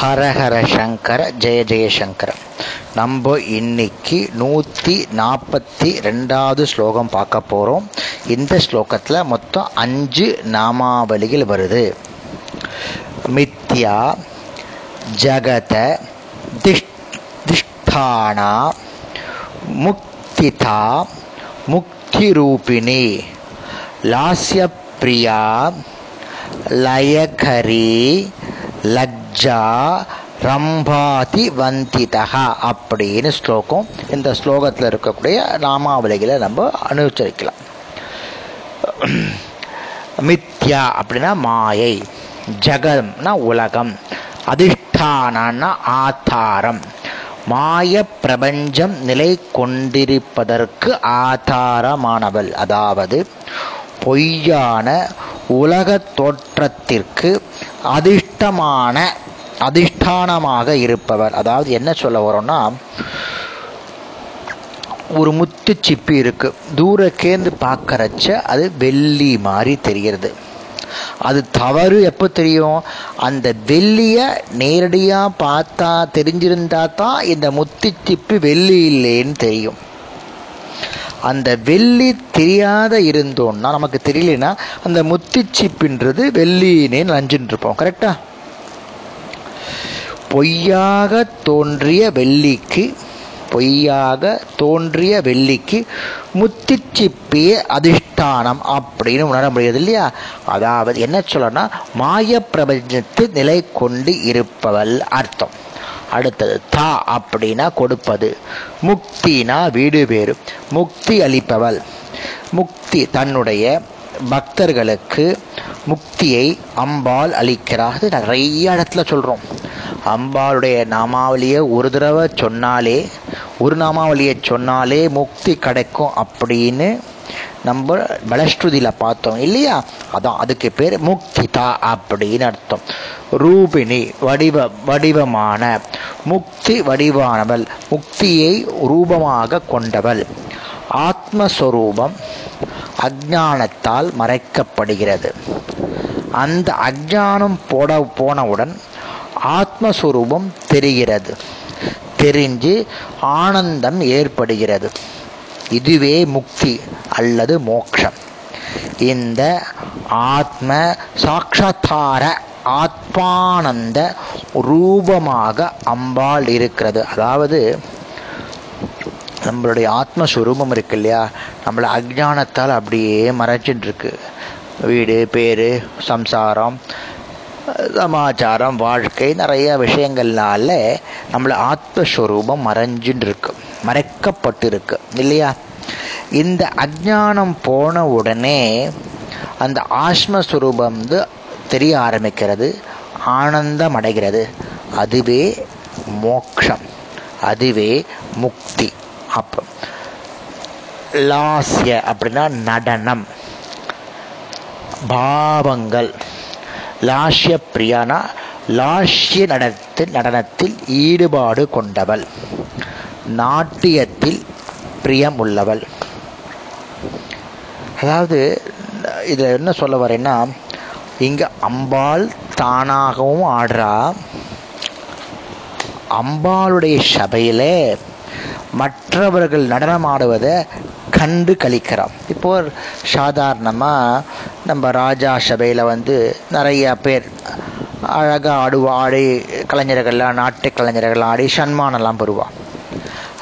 ஹரஹர சங்கர ஜெய ஜெயசங்கர நம்ம இன்னைக்கு நூற்றி நாற்பத்தி ரெண்டாவது ஸ்லோகம் பார்க்க போகிறோம் இந்த ஸ்லோகத்தில் மொத்தம் அஞ்சு நாமாவளிகள் வருது. மித்யா ஜகத திஷ்டானா முக்திதா முக்திரூபிணி லாஸ்யப்பிரியா லயகரி லஜ்ஜா ரம்பாதி வந்திதா அப்படின்னு ஸ்லோகம் இந்த ஸ்லோகத்தில் இருக்கக்கூடிய நாமாவளிகளை நம்ம அனுச்சரிக்கலாம். மித்யா அப்படின்னா மாயை ஜகம்னா உலகம் அதிஷ்டானா ஆதாரம். மாய பிரபஞ்சம் நிலை கொண்டிருப்பதற்கு ஆதாரமானவள். அதாவது பொய்யான உலக தோற்றத்திற்கு அதிர்ஷ்ட சுத்தமான அதிஷ்டானமாக இருப்பவர். அதாவது என்ன சொல்ல வரோம்னா ஒரு முத்து சிப்பி இருக்கு. தூரக்கேந்து பார்க்கறச்ச அது வெள்ளி மாதிரி தெரிகிறது. அது தவறு எப்போ தெரியும்? அந்த வெள்ளியை நேரடியாக பார்த்தா தெரிஞ்சிருந்தா தான் இந்த முத்து சிப்பி வெள்ளி இல்லைன்னு தெரியும். அந்த வெள்ளி தெரியாத இருந்தோம்னா நமக்கு தெரியலனா அந்த முத்திச்சிப்புன்றது வெள்ளினே நஞ்சுன்னு இருப்போம் கரெக்டா பொய்யாக தோன்றிய வெள்ளிக்கு பொய்யாக தோன்றிய வெள்ளிக்கு முத்திச்சிப்பிய அதிஷ்டானம் அப்படின்னு உணர முடியாது இல்லையா? அதாவது என்ன சொல்லனா மாய பிரபஞ்சத்து நிலை கொண்டு இருப்பவள் அர்த்தம். அடுத்தது தா அப்படின்னா கொடுப்பது. முக்தினா வீடு வேறு. முக்தி அளிப்பவள். முக்தி தன்னுடைய பக்தர்களுக்கு முக்தியை அம்பாள் அளிக்கிறார். நிறைய இடத்துல சொல்றோம். அம்பாளுடைய நாமாவளியை ஒரு தடவை சொன்னாலே ஒரு நாமாவளியை சொன்னாலே முக்தி கிடைக்கும் அப்படின்னு நம்ம பலஸ்ருதியில் பார்த்தோம் இல்லையா? அதான் அதுக்கு பேர் முக்திதா அப்படின்னு அர்த்தம். ரூபிணி வடிவ வடிவமான முக்தி வடிவானவள் முக்தியை ரூபமாக கொண்டவள். ஆத்மஸ்வரூபம் அஜானத்தால் மறைக்கப்படுகிறது. அந்த அஜானம் போட போனவுடன் ஆத்மஸ்வரூபம் தெரிகிறது. தெரிஞ்சு ஆனந்தம் ஏற்படுகிறது. இதுவே முக்தி அல்லது மோக்ஷம். இந்த ஆத்ம சாட்சாத்தார ஆத்மானந்த ரூபமாக அம்பாள் இருக்கிறது. அதாவது நம்மளுடைய ஆத்மஸ்வரூபம் இருக்கு இல்லையா? நம்மளை அஜானத்தால் அப்படியே மறைச்சிட்டு இருக்கு வீடு பேரு சம்சாரம் சமாச்சாரம் வாழ்க்கை நிறைய விஷயங்கள்னால நம்மளை ஆத்மஸ்வரூபம் மறைஞ்சுட்டு இருக்கு மறைக்கப்பட்டு இருக்கு இல்லையா? இந்த அஜானம் போன உடனே அந்த ஆத்மஸ்வரூபம் வந்து தெரிய ஆரம்பிக்கிறது ஆனந்தம் அடைகிறது அதுவே மோக்ஷம் அதுவே முக்தி. அப்போ லாஸ்ய அப்படின்னா நடனம் பாவங்கள். லாஷ்ய பிரியானா லாஷ்ய நடனத்தில் நடனத்தில் ஈடுபாடு கொண்டவள். நாட்டியத்தில் பிரியம் உள்ளவள் அதாவது இதில் என்ன சொல்ல வரேன்னா இங்கே அம்பாள் தானாகவும் ஆடுறா. அம்பாளுடைய சபையிலே மற்றவர்கள் நடனம் ஆடுவதை கண்டு கழிக்கிறான் இப்போ சாதாரணமாக நம்ம ராஜா சபையில் வந்து நிறைய பேர் அழகாக ஆடுவா ஆடி கலைஞர்கள்லாம் நாட்டு கலைஞர்கள் ஆடி சன்மானம்லாம் பெறுவா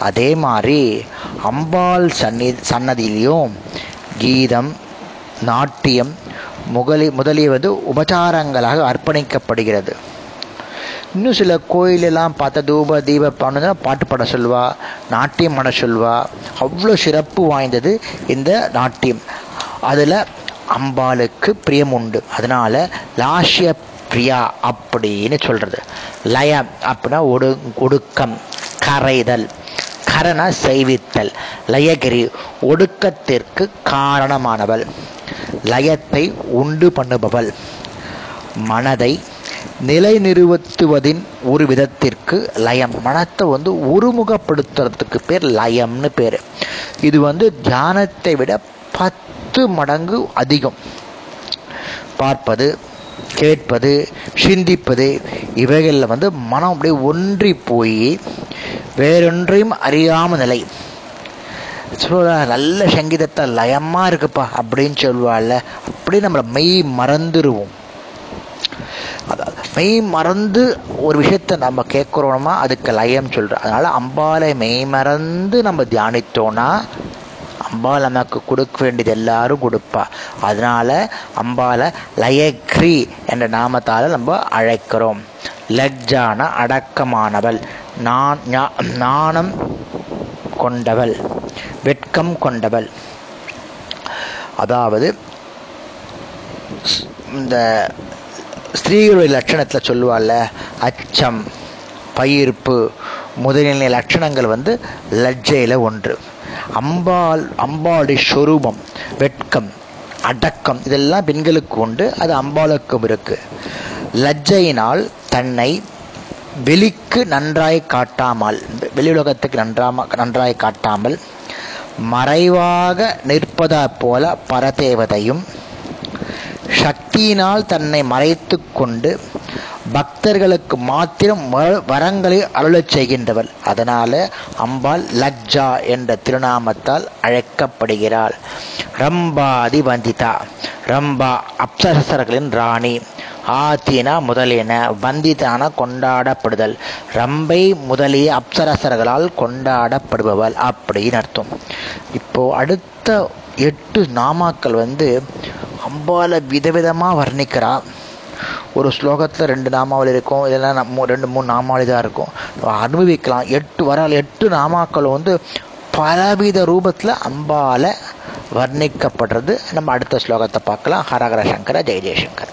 அதே மாதிரி அம்பாள் சன்னி சன்னதியிலையும் கீதம் நாட்டியம் முகலி முதலிய வந்து உபச்சாரங்களாக அர்ப்பணிக்கப்படுகிறது. இன்னும் சில கோயிலெல்லாம் பார்த்தா தூப தீப பண்ணுனா பாட்டு பாட சொல்வா நாட்டியம் பண்ண சொல்வா அவ்வளோ சிறப்பு வாய்ந்தது இந்த நாட்டியம். அதில் அம்பாளுக்கு பிரியம் உண்டு. அதனால லாஷ்ய பிரியா அப்படின்னு சொல்றது. லயம் அப்படின்னா ஒடு ஒடுக்கம் கரைதல். கரண செய்வித்தல். லயகிரி ஒடுக்கத்திற்கு காரணமானவள். லயத்தை உண்டு பண்ணுபவள். மனதை நிலைநிறுத்துவதின் ஒரு விதத்திற்கு லயம். மனத்தை வந்து ஒருமுகப்படுத்துறதுக்கு பேர் லயம்னு பேர். இது வந்து தியானத்தை விட பத்து மடங்கு அதிகம். பார்ப்பது கேட்பது சிந்திப்பது இவைகளில் வந்து மனம் அப்படியே ஒன்றி போய் வேறொன்றையும் அறியாம நிலை. நல்ல சங்கீதத்தை லயமாக இருக்குப்பா அப்படின்னு சொல்லுவாள்ல அப்படி நம்மளை மெய் மறந்துடுவோம் அதாவது மெய் மறந்து ஒரு விஷயத்த நம்ம கேட்குறோமா அதுக்கு லயம் சொல்கிறோம் அதனால் அம்பாலை மெய் மறந்து நம்ம தியானித்தோன்னா அம்பாள் நமக்கு கொடுக்க வேண்டியது எல்லாரும் கொடுப்பா. அதனால அம்பாலை லயக்ரி என்ற நாமத்தால் நம்ம அழைக்கிறோம். லஜ்ஜான அடக்கமானவள். நான் நாணம் கொண்டவள். வெட்கம் கொண்டவள். அதாவது இந்த ஸ்திரீகளுடைய லட்சணத்தில் சொல்லுவாள்ல அச்சம் பயிர்ப்பு முதலிய லட்சணங்கள் வந்து லஜ்ஜையில் ஒன்று. அம்பாள் அம்பாளுடைய சொரூபம் வெட்கம் அடக்கம் இதெல்லாம் பெண்களுக்கு உண்டு. அது அம்பாளுக்கும் இருக்கு. லஜ்ஜையினால் தன்னை வெளிக்கு நன்றாய் காட்டாமல் வெளி உலகத்துக்கு நன்றாம நன்றாய் காட்டாமல் மறைவாக நிற்பதா போல பரதேவதையும் சக்தியினால் தன்னை மறைத்து கொண்டு பக்தர்களுக்கு மாத்திரம் வரங்களை அருளச் செய்கின்றவள் அதனால அம்பாள் லஜ்ஜா என்ற திருநாமத்தால் அழைக்கப்படுகிறாள். ரம்பாதி வந்திதா ரம்பா அப்சரசர்களின் ராணி. ஆத்தினா முதலியன வந்திதான கொண்டாடப்படுதல். ரம்பை முதலிய அப்சரசர்களால் கொண்டாடப்படுபவள் அப்படின்னு அர்த்தம். இப்போ அடுத்த எட்டு நாமாக்கள் வந்து அம்பாலை விதவிதமாக வர்ணிக்கிறா. ஒரு ஸ்லோகத்தில் ரெண்டு நாமாவளி இருக்கும் இதெல்லாம் ரெண்டு மூணு நாமாவளி தான் இருக்கும். அனுபவிக்கலாம். எட்டு வர எட்டு நாமாக்கள் வந்து பலவித ரூபத்தில் அம்பால வர்ணிக்கப்படுறது. நம்ம அடுத்த ஸ்லோகத்தை பார்க்கலாம். ஹரஹர சங்கர ஜெய ஜெயசங்கர்.